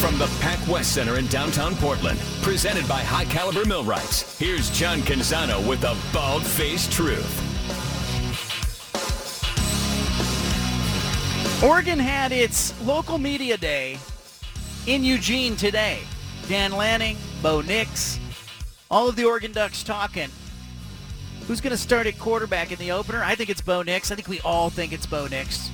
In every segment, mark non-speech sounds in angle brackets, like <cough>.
From the PacWest Center in downtown Portland, presented by High Caliber Millwrights, here's John Canzano with the Bald Faced Truth. Oregon had its local media day in Eugene today. Dan Lanning, Bo Nix, all of the Oregon Ducks talking. Who's going to start at quarterback in the opener? I think it's Bo Nix. I think we all think it's Bo Nix.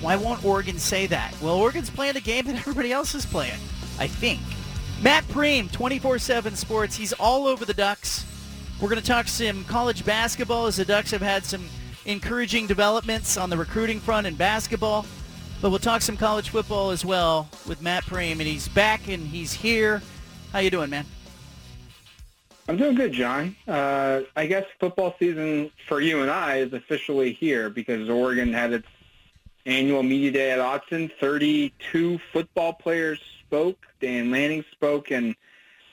Why won't Oregon say that? Well, Oregon's playing a game that everybody else is playing, I think. Matt Prehm, 24-7 Sports. He's all over the Ducks. We're going to talk some college basketball as the Ducks have had some encouraging developments on the recruiting front in basketball. But we'll talk some college football as well with Matt Prehm, and he's back and he's here. How you doing, man? I'm doing good, John. Uh, I guess football season for you and I is officially here because Oregon had its annual media day at Autzen. 32 football players spoke. Dan Lanning spoke, and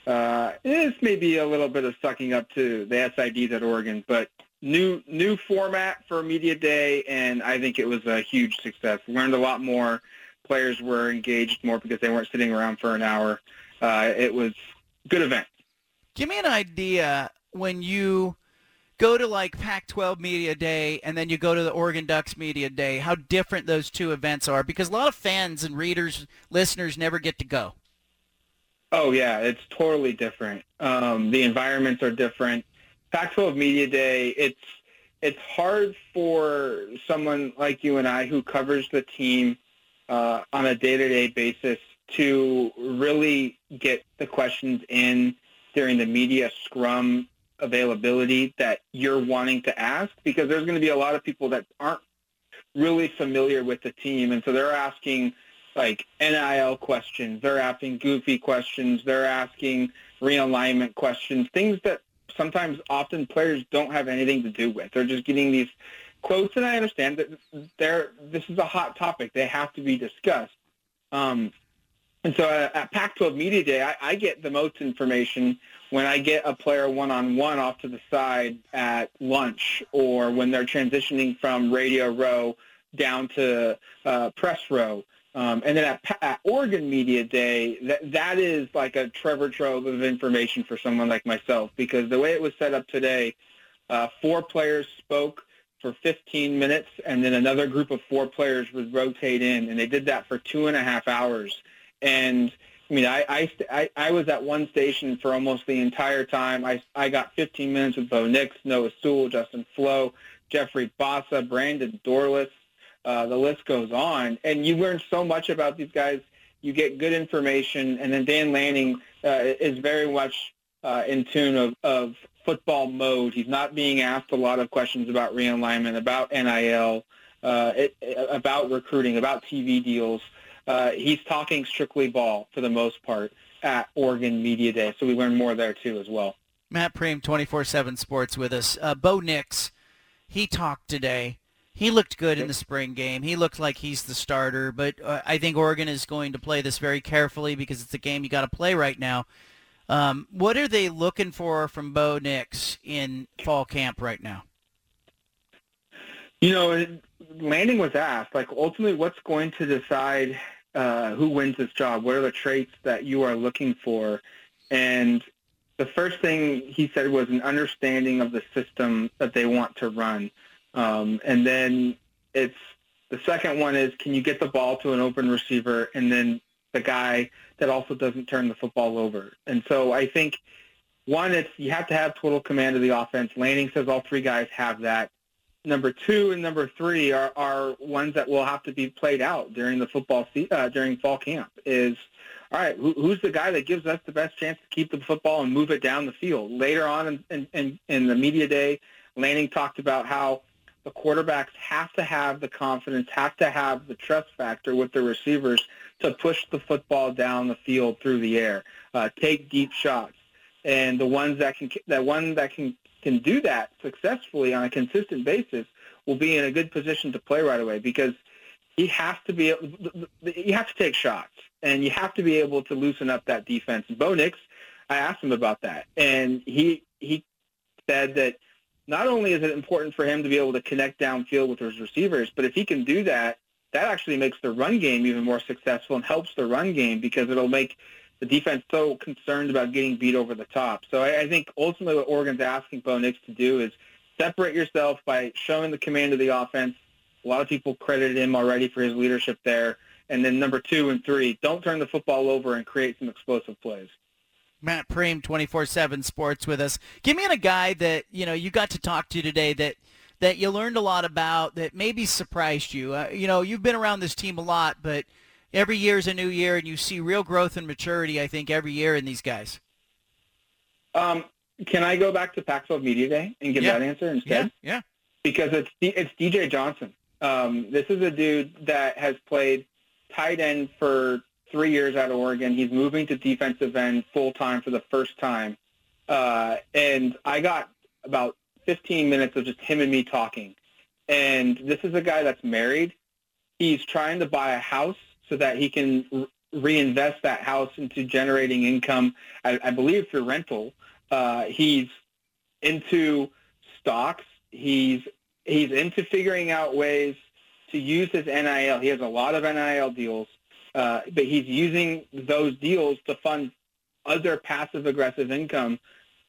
uh, this may be a little bit of sucking up to the SIDs at Oregon, but new new format for media day, and I think it was a huge success. Learned a lot more. Players were engaged more because they weren't sitting around for an hour. Uh, it was good event. Give me an idea when you go to like Pac-12 Media Day and then you go to the Oregon Ducks Media Day, how different those two events are because a lot of fans and readers, listeners never get to go. Oh yeah, it's totally different. Um, the environments are different. Pac-12 Media Day, it's it's hard for someone like you and I who covers the team uh, on a day-to-day basis to really get the questions in during the media scrum availability that you're wanting to ask because there's going to be a lot of people that aren't really familiar with the team and so they're asking like NIL questions, they're asking goofy questions, they're asking realignment questions, things that sometimes often players don't have anything to do with. They're just getting these quotes and I understand that they're this is a hot topic. They have to be discussed. Um, and so at, at Pac-12 Media Day, I, I get the most information when I get a player one-on-one off to the side at lunch or when they're transitioning from radio row down to uh, press row. Um, and then at, at, Oregon Media Day, that, that is like a Trevor trove of information for someone like myself because the way it was set up today, uh, four players spoke for 15 minutes and then another group of four players would rotate in and they did that for two and a half hours. And I mean, I, I, I was at one station for almost the entire time. I, I got 15 minutes with Bo Nix, Noah Sewell, Justin Flowe, Jeffrey Bassa, Brandon Dorlus. Uh, the list goes on. And you learn so much about these guys. You get good information. And then Dan Lanning uh, is very much uh, in tune of, of football mode. He's not being asked a lot of questions about realignment, about NIL, uh, it, about recruiting, about TV deals uh, he's talking strictly ball for the most part at Oregon Media Day, so we learn more there too as well. Matt Prehm, 24-7 Sports with us. Uh, Bo Nix, he talked today. He looked good in the spring game. He looked like he's the starter, but uh, I think Oregon is going to play this very carefully because it's a game you got to play right now. Um, what are they looking for from Bo Nix in fall camp right now? You know, Lanning was asked, like, ultimately, what's going to decide uh, who wins this job? What are the traits that you are looking for? And the first thing he said was an understanding of the system that they want to run. Um, and then it's the second one is can you get the ball to an open receiver and then the guy that also doesn't turn the football over. And so I think one, it's you have to have total command of the offense. Lanning says all three guys have that number two and number three are, are ones that will have to be played out during the football se- uh, during fall camp. Is all right. Who, who's the guy that gives us the best chance to keep the football and move it down the field? Later on in, in, in, in the media day, Lanning talked about how the quarterbacks have to have the confidence, have to have the trust factor with the receivers to push the football down the field through the air, uh, take deep shots, and the ones that can that one that can can do that successfully on a consistent basis will be in a good position to play right away because he has to be you have to take shots and you have to be able to loosen up that defense. Bo Nix, I asked him about that, and he he said that not only is it important for him to be able to connect downfield with his receivers, but if he can do that, that actually makes the run game even more successful and helps the run game because it'll make the defense so concerned about getting beat over the top. So I, I think ultimately what Oregon's asking Bo Nix to do is separate yourself by showing the command of the offense. A lot of people credited him already for his leadership there. And then number two and three, don't turn the football over and create some explosive plays. Matt Prehm, 24-7 Sports with us. Give me a guy that, you know, you got to talk to today that that you learned a lot about that maybe surprised you. Uh, you know, you've been around this team a lot, but every year is a new year, and you see real growth and maturity, I think, every year in these guys. Um, can I go back to Pac-12 Media Day and give yeah. that answer instead? Yeah, yeah. Because it's it's DJ Johnson. Um, this is a dude that has played tight end for three years out of Oregon. He's moving to defensive end full time for the first time. Uh, and I got about 15 minutes of just him and me talking. And this is a guy that's married. He's trying to buy a house so that he can reinvest that house into generating income, I, I believe, through rental. Uh, he's into stocks. He's he's into figuring out ways to use his NIL. He has a lot of NIL deals, uh, but he's using those deals to fund other passive aggressive income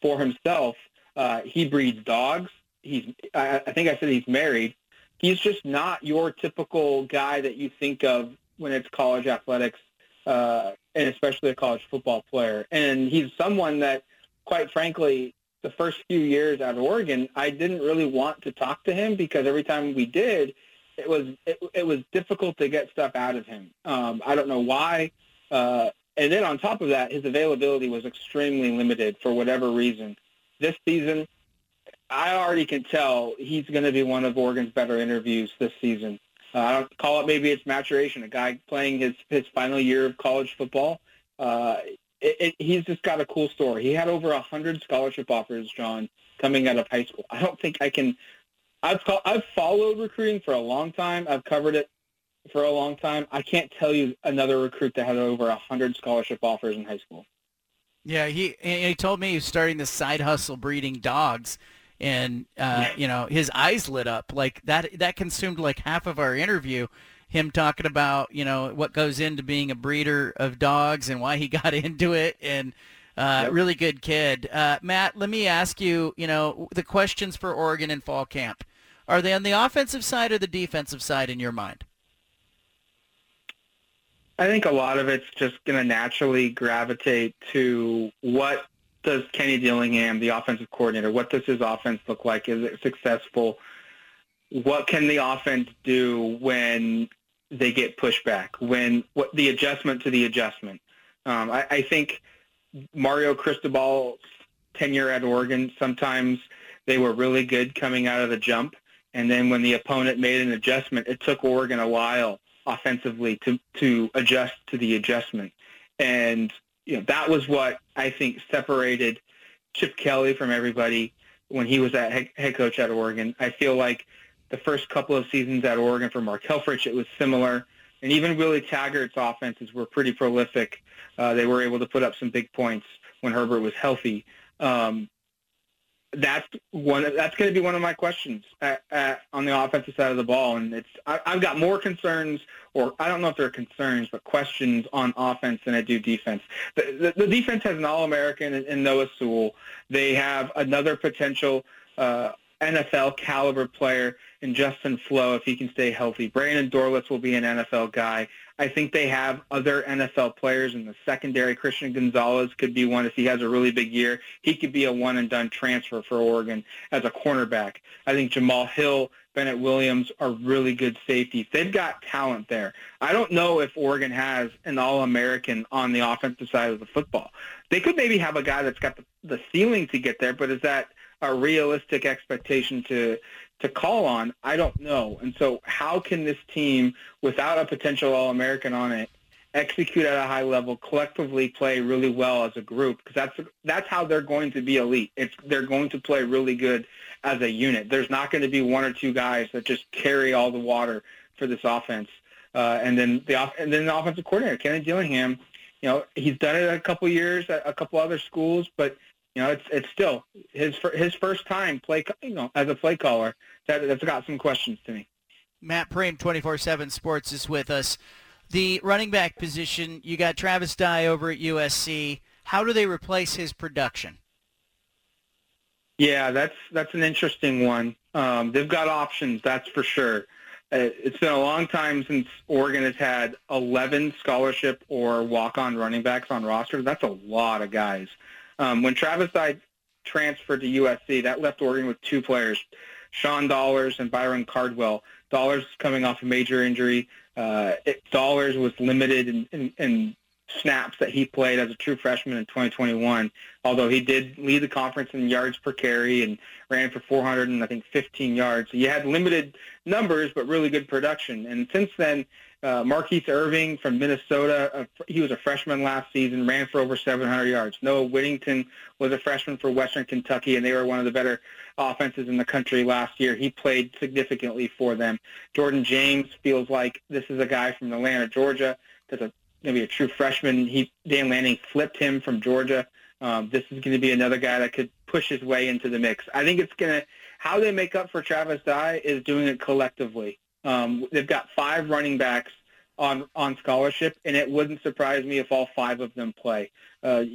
for himself. Uh, he breeds dogs. He's I, I think I said he's married. He's just not your typical guy that you think of when it's college athletics, uh, and especially a college football player. And he's someone that, quite frankly, the first few years at Oregon, I didn't really want to talk to him because every time we did, it was it, it was difficult to get stuff out of him. Um, I don't know why. Uh, and then on top of that, his availability was extremely limited for whatever reason. This season, I already can tell he's going to be one of Oregon's better interviews this season. Uh, I don't call it maybe it's maturation. A guy playing his his final year of college football. Uh, it, it, he's just got a cool story. He had over a hundred scholarship offers, John, coming out of high school. I don't think I can I've I've followed recruiting for a long time. I've covered it for a long time. I can't tell you another recruit that had over a hundred scholarship offers in high school. Yeah, he he told me he's starting this side hustle breeding dogs, and uh, you know his eyes lit up like that. That consumed like half of our interview. Him talking about you know what goes into being a breeder of dogs and why he <laughs> got into it, and uh, yep. really good kid. Uh, Matt, let me ask you, you know, the questions for Oregon in fall camp. Are they on the offensive side or the defensive side in your mind? I think a lot of it's just going to naturally gravitate to what does Kenny Dillingham, the offensive coordinator, what does his offense look like? Is it successful? What can the offense do when they get pushback? When what the adjustment to the adjustment? Um, I, I think Mario Cristobal's tenure at Oregon, sometimes they were really good coming out of the jump, and then when the opponent made an adjustment, it took Oregon a while offensively to, to adjust to the adjustment. And you know, that was what I think separated Chip Kelly from everybody when he was at head coach at Oregon. I feel like the first couple of seasons at Oregon for Mark Helfrich, it was similar. And even Willie Taggart's offenses were pretty prolific. Uh, they were able to put up some big points when Herbert was healthy. Um, that's one. That's going to be one of my questions at, at, on the offensive side of the ball, and it's I, have got more concerns, or I don't know if they're concerns, but questions on offense than I do defense. The, the, the defense has an All-American in, in, Noah Sewell. They have another potential uh, NFL caliber player in Justin Flowe if he can stay healthy. Brandon Dorlus will be an NFL guy. I think they have other NFL players in the secondary. Christian Gonzalez could be one if he has a really big year. He could be a one and done transfer for Oregon as a cornerback. I think Jamal Hill, Bennett Williams are really good safeties. They've got talent there. I don't know if Oregon has an All-American on the offensive side of the football. They could maybe have a guy that's got the, the ceiling to get there, but is that a realistic expectation to to call on, I don't know. And so how can this team, without a potential All-American on it, execute at a high level, collectively play really well as a group because that's that's how they're going to be elite. It's they're going to play really good as a unit. There's not going to be one or two guys that just carry all the water for this offense. Uh, and then the and then the offensive coordinator Kenny Dillingham, you know, he's done it a couple years at a couple other schools, but you know, it's it's still his his first time play, you know, as a play caller. That that's got some questions to me. Matt Prehm, 24/7 Sports, is with us. The running back position, you got Travis Dye over at USC. How do they replace his production? Yeah, that's that's an interesting one. Um, they've got options, that's for sure. Uh, it's been a long time since Oregon has had 11 scholarship or walk-on running backs on roster. That's a lot of guys. Um, when Travis Dye transferred to USC, that left Oregon with two players, Sean Dollars and Byron Cardwell. Dollars coming off a major injury. Uh, it, Dollars was limited in, in, in snaps that he played as a true freshman in 2021, although he did lead the conference in yards per carry and ran for 400 and I think 15 yards. So you had limited numbers, but really good production. And since then, uh, Mar'Keise Irving from Minnesota, uh, he was a freshman last season, ran for over 700 yards. Noah Whittington was a freshman for Western Kentucky, and they were one of the better offenses in the country last year. He played significantly for them. Jordan James feels like this is a guy from Atlanta, Georgia, that's a maybe a true freshman. He Dan Lanning flipped him from Georgia. Um, this is going to be another guy that could push his way into the mix. I think it's going to how they make up for Travis Dye is doing it collectively. Um, they've got five running backs on on scholarship, and it wouldn't surprise me if all five of them play. Uh,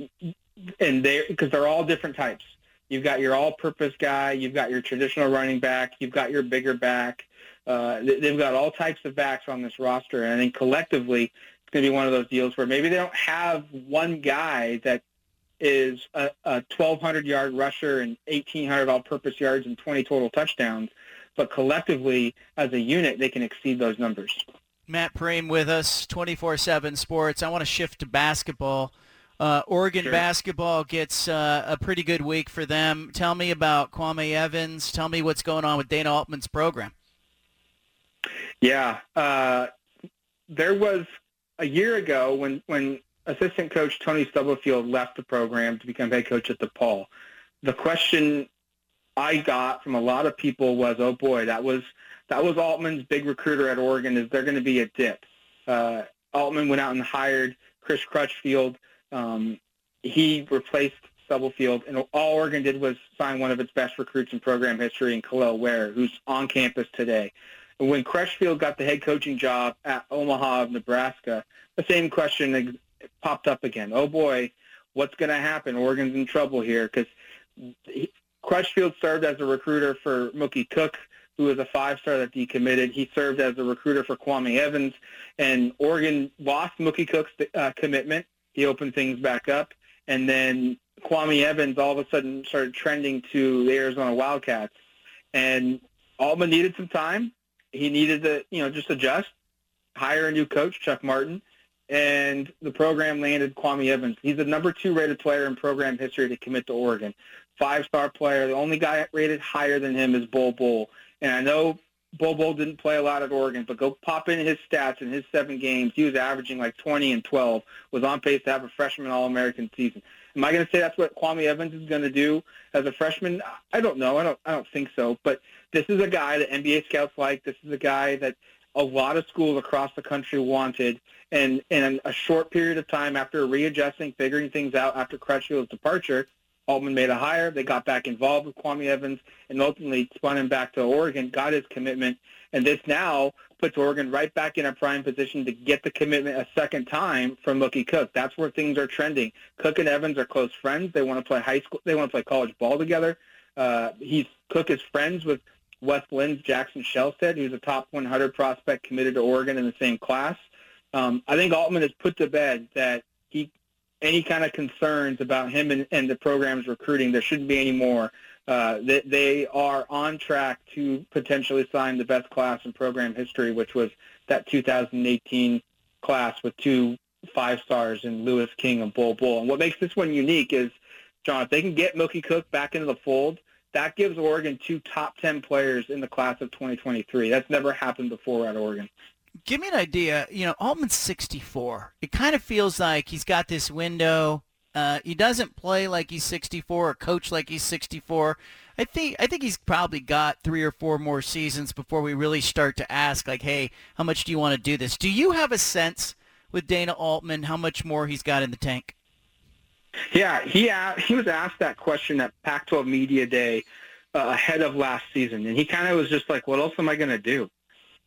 and they because they're all different types. You've got your all-purpose guy, you've got your traditional running back, you've got your bigger back. Uh, they've got all types of backs on this roster, and I think collectively it's going to be one of those deals where maybe they don't have one guy that is a, a 1,200 yard rusher and 1,800 all-purpose yards and 20 total touchdowns, but collectively as a unit they can exceed those numbers. Matt Prehm with us, 24/7 Sports. I want to shift to basketball. Uh, Oregon sure. basketball gets uh, a pretty good week for them. Tell me about Kwame Evans. Tell me what's going on with Dana Altman's program. Yeah, uh, there was a year ago when when assistant coach Tony Stubblefield left the program to become head coach at DePaul. The question I got from a lot of people was, "Oh boy, that was that was Altman's big recruiter at Oregon. Is there going to be a dip?" Uh, Altman went out and hired Chris Crutchfield. Um, he replaced Stubblefield, and all Oregon did was sign one of its best recruits in program history, in Kel'el Ware, who's on campus today. And when Crutchfield got the head coaching job at Omaha of Nebraska, the same question popped up again. Oh boy, what's going to happen? Oregon's in trouble here because Crutchfield served as a recruiter for Mookie Cook, who was a five-star that decommitted. He served as a recruiter for Kwame Evans, and Oregon lost Mookie Cook's uh, commitment. He opened things back up, and then Kwame Evans all of a sudden started trending to the Arizona Wildcats, and Altman needed some time. He needed to, you know, just adjust, hire a new coach, Chuck Martin, and the program landed Kwame Evans. He's the number two rated player in program history to commit to Oregon. Five-star player. The only guy rated higher than him is Bol Bol. And I know Bol Bol didn't play a lot at Oregon, but go pop in his stats in his seven games. He was averaging like 20 and 12, was on pace to have a freshman All-American season. Am I going to say that's what Kwame Evans is going to do as a freshman? I don't know. I don't. I don't think so. But this is a guy that NBA scouts like. This is a guy that a lot of schools across the country wanted. And in a short period of time after readjusting, figuring things out after Crutchfield's departure, Altman made a hire. They got back involved with Kwame Evans and ultimately spun him back to Oregon, got his commitment. And this now puts Oregon right back in a prime position to get the commitment a second time from Mookie Cook. That's where things are trending. Cook and Evans are close friends. They want to play high school. They want to play college ball together. Uh, he's Cook is friends with West Linn's Jackson Shelstad, who's a top 100 prospect committed to Oregon in the same class. Um, I think Altman has put to bed that he any kind of concerns about him and, and the program's recruiting. There shouldn't be any more. Uh, they, they are on track to potentially sign the best class in program history, which was that 2018 class with two five stars in Louis King and Bol Bol. And what makes this one unique is, John, if they can get Mookie Cook back into the fold, that gives Oregon two top 10 players in the class of 2023. That's never happened before at Oregon. give me an idea. You know, Altman's 64. It kind of feels like he's got this window. Uh, he doesn't play like he's 64 or coach like he's 64. I think I think he's probably got three or four more seasons before we really start to ask, like, hey, how much do you want to do this? Do you have a sense with Dana Altman how much more he's got in the tank? Yeah, he he was asked that question at Pac-12 Media Day uh, ahead of last season, and he kind of was just like, "What else am I going to do?"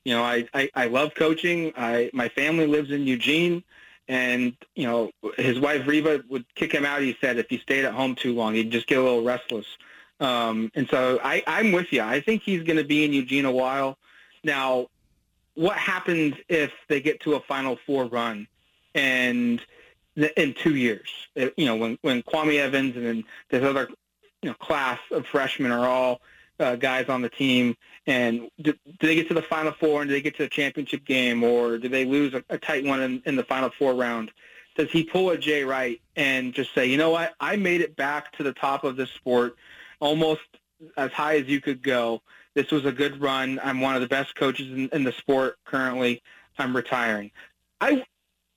You know, I, I I love coaching. I my family lives in Eugene, and you know, his wife Reva would kick him out. He said if he stayed at home too long, he'd just get a little restless. Um, and so I, I'm with you. I think he's going to be in Eugene a while. Now, what happens if they get to a Final Four run and in two years? You know, when when Kwame Evans and then this other you know class of freshmen are all uh, guys on the team, and do, do, they get to the Final Four and do they get to the championship game, or do they lose a, a tight one in, in the Final Four round? Does he pull a Jay Wright and just say, you know what, I made it back to the top of this sport almost as high as you could go. This was a good run. I'm one of the best coaches in, in the sport currently. I'm retiring. I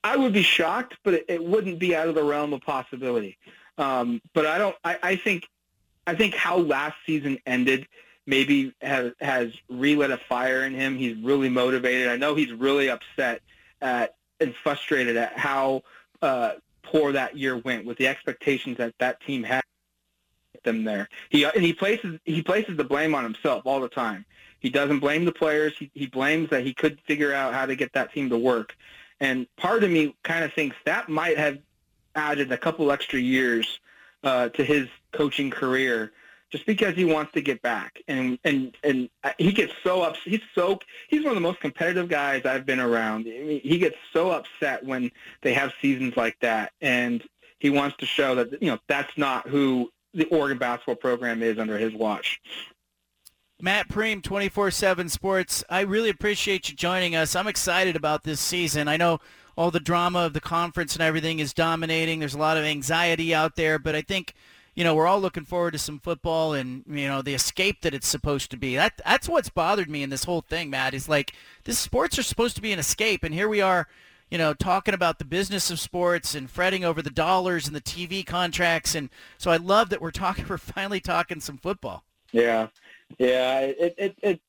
I would be shocked, but it, it wouldn't be out of the realm of possibility. Um, but I don't. I, I think I think how last season ended maybe has has relit a fire in him. He's really motivated. I know he's really upset at and frustrated at how uh, poor that year went with the expectations that that team had them there. He and he places he places the blame on himself all the time. He doesn't blame the players. He, he blames that he couldn't figure out how to get that team to work. And part of me kind of thinks that might have added a couple extra years uh, to his coaching career just because he wants to get back and and and he gets so up he's so he's one of the most competitive guys I've been around. I mean, he gets so upset when they have seasons like that and he wants to show that you know that's not who the Oregon basketball program is under his watch. Matt Prehm, 24-7 Sports. I really appreciate you joining us. I'm excited about this season. I know all the drama of the conference and everything is dominating. There's a lot of anxiety out there, but I think, you know, we're all looking forward to some football and, you know, the escape that it's supposed to be. That That's what's bothered me in this whole thing, Matt, is like this sports are supposed to be an escape, and here we are – you know, talking about the business of sports and fretting over the dollars and the TV contracts. And so I love that we're talking, <laughs> we're finally talking some football. Yeah. Yeah. It, it, it,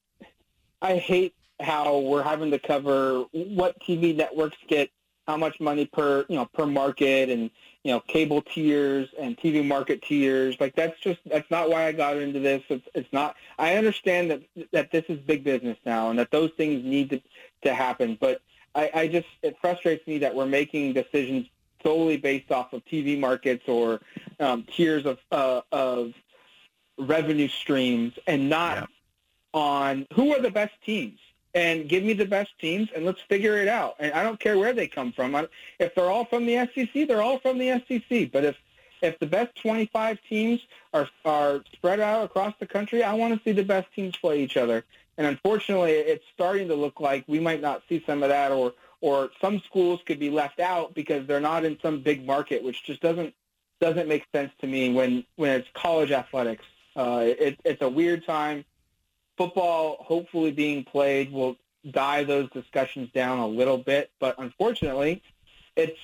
I hate how we're having to cover what TV networks get how much money per, you know, per market and, you know, cable tiers and TV market tiers. Like that's just, that's not why I got into this. It's, it's not, I understand that, that this is big business now and that those things need to, to happen. But I, I just it frustrates me that we're making decisions solely based off of TV markets or um, tiers of uh, of revenue streams and not yeah. on who are the best teams and give me the best teams and let's figure it out. And I don't care where they come from. I, if they're all from the SEC, they're all from the SEC. But if if the best 25 teams are are spread out across the country, I want to see the best teams play each other. And unfortunately, it's starting to look like we might not see some of that, or or some schools could be left out because they're not in some big market, which just doesn't doesn't make sense to me when when it's college athletics. Uh, it, it's a weird time. Football, hopefully being played, will die those discussions down a little bit, but unfortunately, it's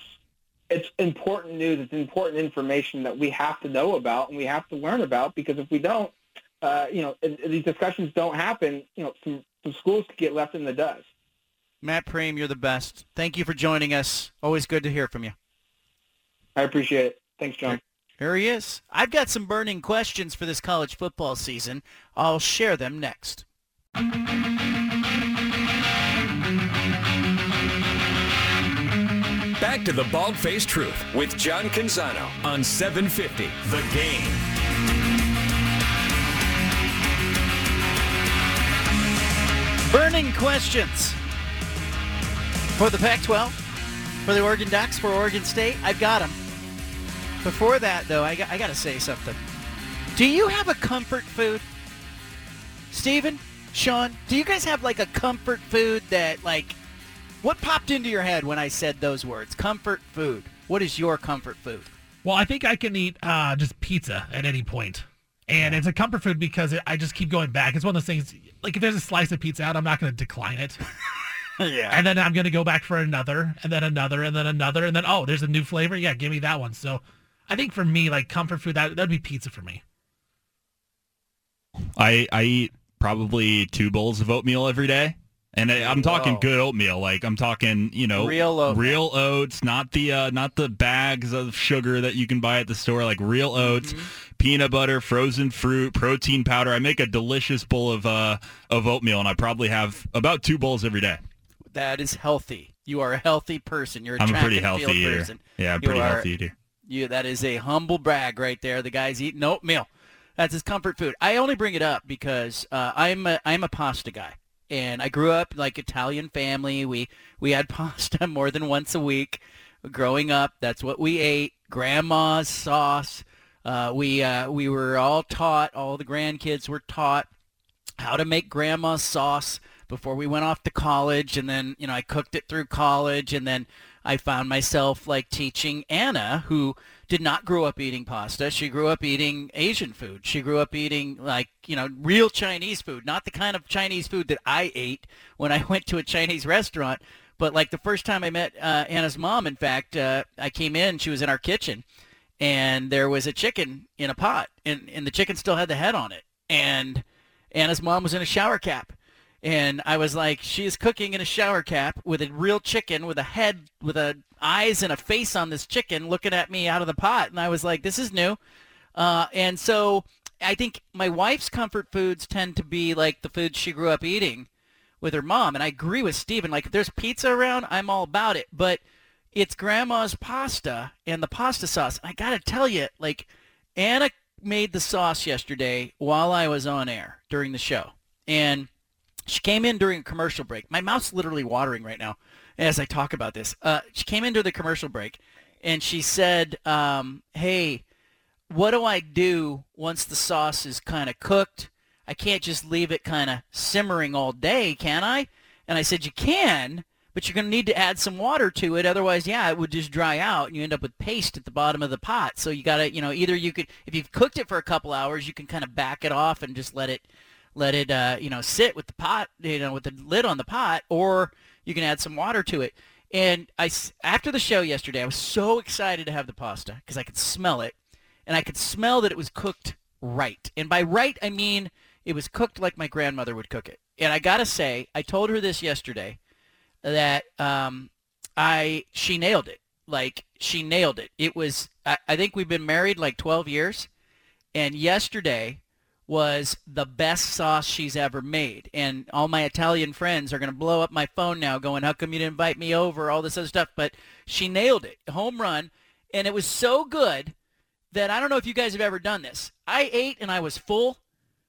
it's important news. It's important information that we have to know about and we have to learn about because if we don't, uh, you know, these discussions don't happen, you know, some, some schools could get left in the dust. Matt Prehm, you're the best. Thank you for joining us. Always good to hear from you. I appreciate it. Thanks, John. Here he is. I've got some burning questions for this college football season. I'll share them next. Back to the Bald Faced Truth with John Canzano on 750 The Game. Burning questions for the Pac-12, for the Oregon Ducks, for Oregon State. I've got them. Before that, though, I I got to say something. Do you have a comfort food? Steven, Sean, do you guys have like a comfort food that like what popped into your head when I said those words? Comfort food. What is your comfort food? Well, I think I can eat uh, just pizza at any point. And it's a comfort food because I just keep going back. It's one of those things like if there's a slice of pizza out, I'm not going to decline it. <laughs> yeah. and then I'm going to go back for another, and then another, and then another, and then oh, there's a new flavor. Yeah, give me that one. So, I think for me, like comfort food, that that'd be pizza for me. I I eat probably two bowls of oatmeal every day. And I, I'm talking Whoa. good oatmeal, like I'm talking, you know, Real oatmeal. real oats, not the uh, not the bags of sugar that you can buy at the store, like real oats, Mm-hmm. peanut butter, frozen fruit, protein powder. I make a delicious bowl of uh, of oatmeal, and I probably have about two bowls every day. That is healthy. You are a healthy person. You're a I'm a pretty healthy eater. person. Yeah, I'm You pretty are- healthy eater. You that is a humble brag right there. The guy's eating oatmeal. That's his comfort food. I only bring it up because uh, I'm a, I'm a pasta guy, and I grew up like Italian family. We we had <laughs> pasta more than once a week. Growing up, that's what we ate. Grandma's sauce. Uh, we uh, we were all taught. All the grandkids were taught how to make grandma's sauce before we went off to college and then you know I cooked it through college and then I found myself like teaching Anna who did not grow up eating pasta. She grew up eating Asian food. She grew up eating like you know real Chinese food not the kind of Chinese food that I ate when I <laughs> went to a Chinese restaurant. But like the first time I met uh, Anna's mom in fact uh, I came in she was in our kitchen and there was a chicken in a pot and, and the chicken still had the head on it. And Anna's mom was in a shower cap. And I was like, she is cooking in a shower cap with a real chicken with a head, with a eyes and a face on this chicken looking at me out of the pot. And I was like, this is new. Uh, and so I think my wife's comfort foods tend to be like the foods she grew up eating with her mom. And I agree with Steven. Like if there's pizza around, I'm all about it. But it's grandma's pasta and the pasta sauce. I got to tell you, like Anna made the sauce yesterday while I was on air during the show. And she came in during a commercial break. My mouth's literally watering right now as I talk about this. Uh, she came in during the commercial break and she said, um, hey, what do I do once the sauce is kind of cooked? I can't just leave it kind of simmering all day, can I? And I said, you can, but you're going to need to add some water to it. Otherwise, yeah, it would just dry out and you end up with paste at the bottom of the pot. So you got to, you know, either you could, if you've cooked it for a couple hours, you can kind of back it off and just let it, let it, uh, you know, sit with the pot, you know, with the lid on the pot, or you can add some water to it. And I, after the show yesterday, I was so excited to have the pasta because I could smell it and I could smell that it was cooked right. And by right, I mean it was cooked like my grandmother would cook it. And I gotta say, I told her this yesterday that um, I she nailed it. Like she nailed it. It was. I, I think we've been married like 12 years, and yesterday was the best sauce she's ever made. And all my Italian friends are going to blow up my phone now going, how come you didn't invite me over? All this other stuff. But she nailed it. Home run. And it was so good that I don't know if you guys have ever done this. I ate and I was full,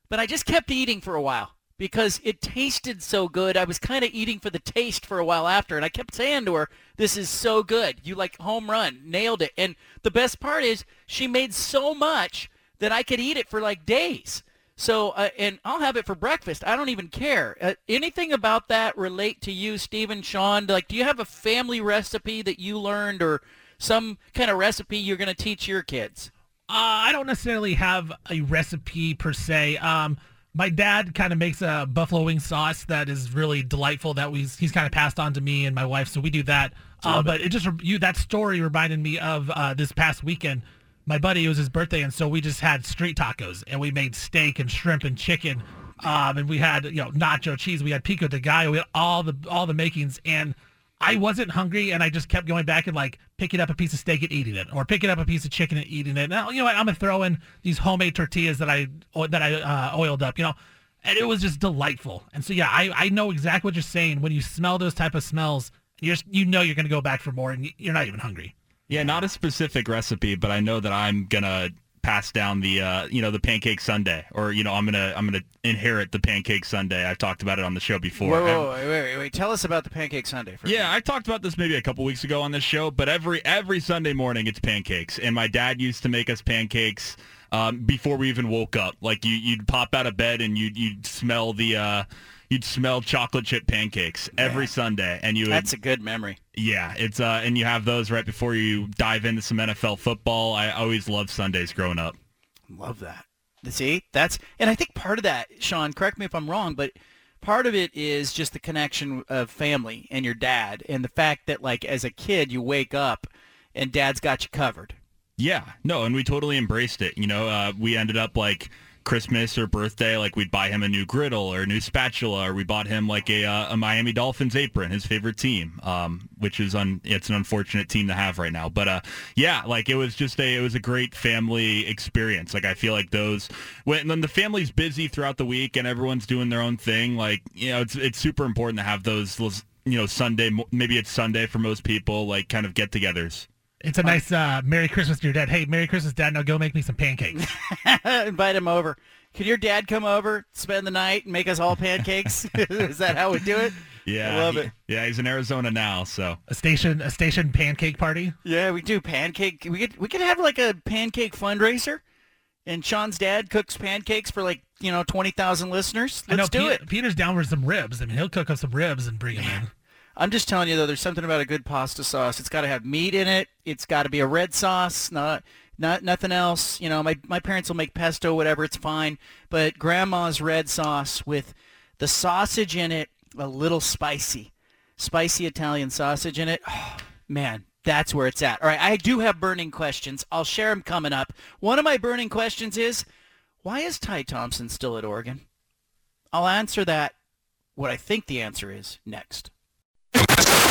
but I just kept eating for a while because it tasted so good. I was kind of eating for the taste for a while after, and I kept saying to her, "This is so good. You like home run, nailed it." And the best part is she made so much that I could eat it for like days. So, uh, and I'll have it for breakfast. I don't even care. Uh, anything about that relate to you, Stephen, Sean? Like, do you have a family recipe that you learned or some kind of recipe you're going to teach your kids? Uh, I don't necessarily have a recipe per se. Um, my dad kind of makes a buffalo wing sauce that is really delightful. That we he's kind of passed on to me and my wife, so we do that. Uh, but it just you that story reminded me of uh, this past weekend. My buddy, it was his birthday, and so we just had street tacos, and we made steak and shrimp and chicken, um, and we had you know nacho cheese, we had pico de gallo, we had all the all the makings, and I wasn't hungry, and I just kept going back and like picking up a piece of steak and eating it, or picking up a piece of chicken and eating it. Now, you know, what, I'm gonna throw in these homemade tortillas that I that I uh, oiled up, you know, and it was just delightful. And so yeah, I I know exactly what you're saying. When you smell those type of smells, you just you know you're gonna go back for more, and you're not even hungry. Yeah, not a specific recipe, but I know that I'm gonna pass down the uh, you know the pancake Sunday, or you know I'm gonna I'm gonna inherit the pancake Sunday. I've talked about it on the show before. Whoa, whoa, wait, wait, wait, wait. Tell us about the pancake Sunday. For Yeah, I talked about this maybe a couple weeks ago on this show, but every every Sunday morning it's pancakes, and my dad used to make us pancakes um, before we even woke up. Like you, you'd pop out of bed and you'd you'd smell the uh, you'd smell chocolate chip pancakes every Sunday, and you would That's a good memory. yeah, it's uh, and you have those right before you dive into some NFL football. I always loved Sundays growing up. Love that. See, that's and I think part of that, Sean. Correct me if I'm wrong, but part of it is just the connection of family and your dad and the fact that like as a kid you wake up and dad's got you covered. Yeah, no, and we totally embraced it. You know, uh, we ended up like Christmas or birthday, like we'd buy him a new griddle or a new spatula, or we bought him like a, uh, a Miami Dolphins apron, his favorite team, um, which is un- it's an unfortunate team to have right now. But uh, yeah, like it was just a it was a great family experience. Like I feel like those when then the family's busy throughout the week and everyone's doing their own thing. Like you know, it's it's super important to have those, those you know Sunday maybe it's Sunday for most people like kind of get-togethers. It's a nice uh, Merry Christmas to your dad. Hey, Merry Christmas, Dad. Now go make me some pancakes. <laughs> Invite him over. Can your dad come over, spend the night, and make us all pancakes? <laughs> Is that how we do it? Yeah, I love it. Yeah, he's in Arizona now, so A station, a station pancake party. Yeah, we do pancake. We could we could have like a pancake fundraiser, and Sean's dad cooks pancakes for like you know twenty thousand listeners. Let's do Pete- it. Peter's down for some ribs. I mean, he'll cook up some ribs and bring them in. I'm just telling you though, there's something about a good pasta sauce. It's got to have meat in it. It's got to be a red sauce, not not nothing else. You know, my my parents will make pesto, whatever. It's fine, but grandma's red sauce with the sausage in it, a little spicy, spicy Italian sausage in it. Oh, <sighs> man, that's where it's at. All right, I do have burning questions. I'll share them coming up. One of my burning questions is, why is Ty Thompson still at Oregon? I'll answer that. What I think the answer is next.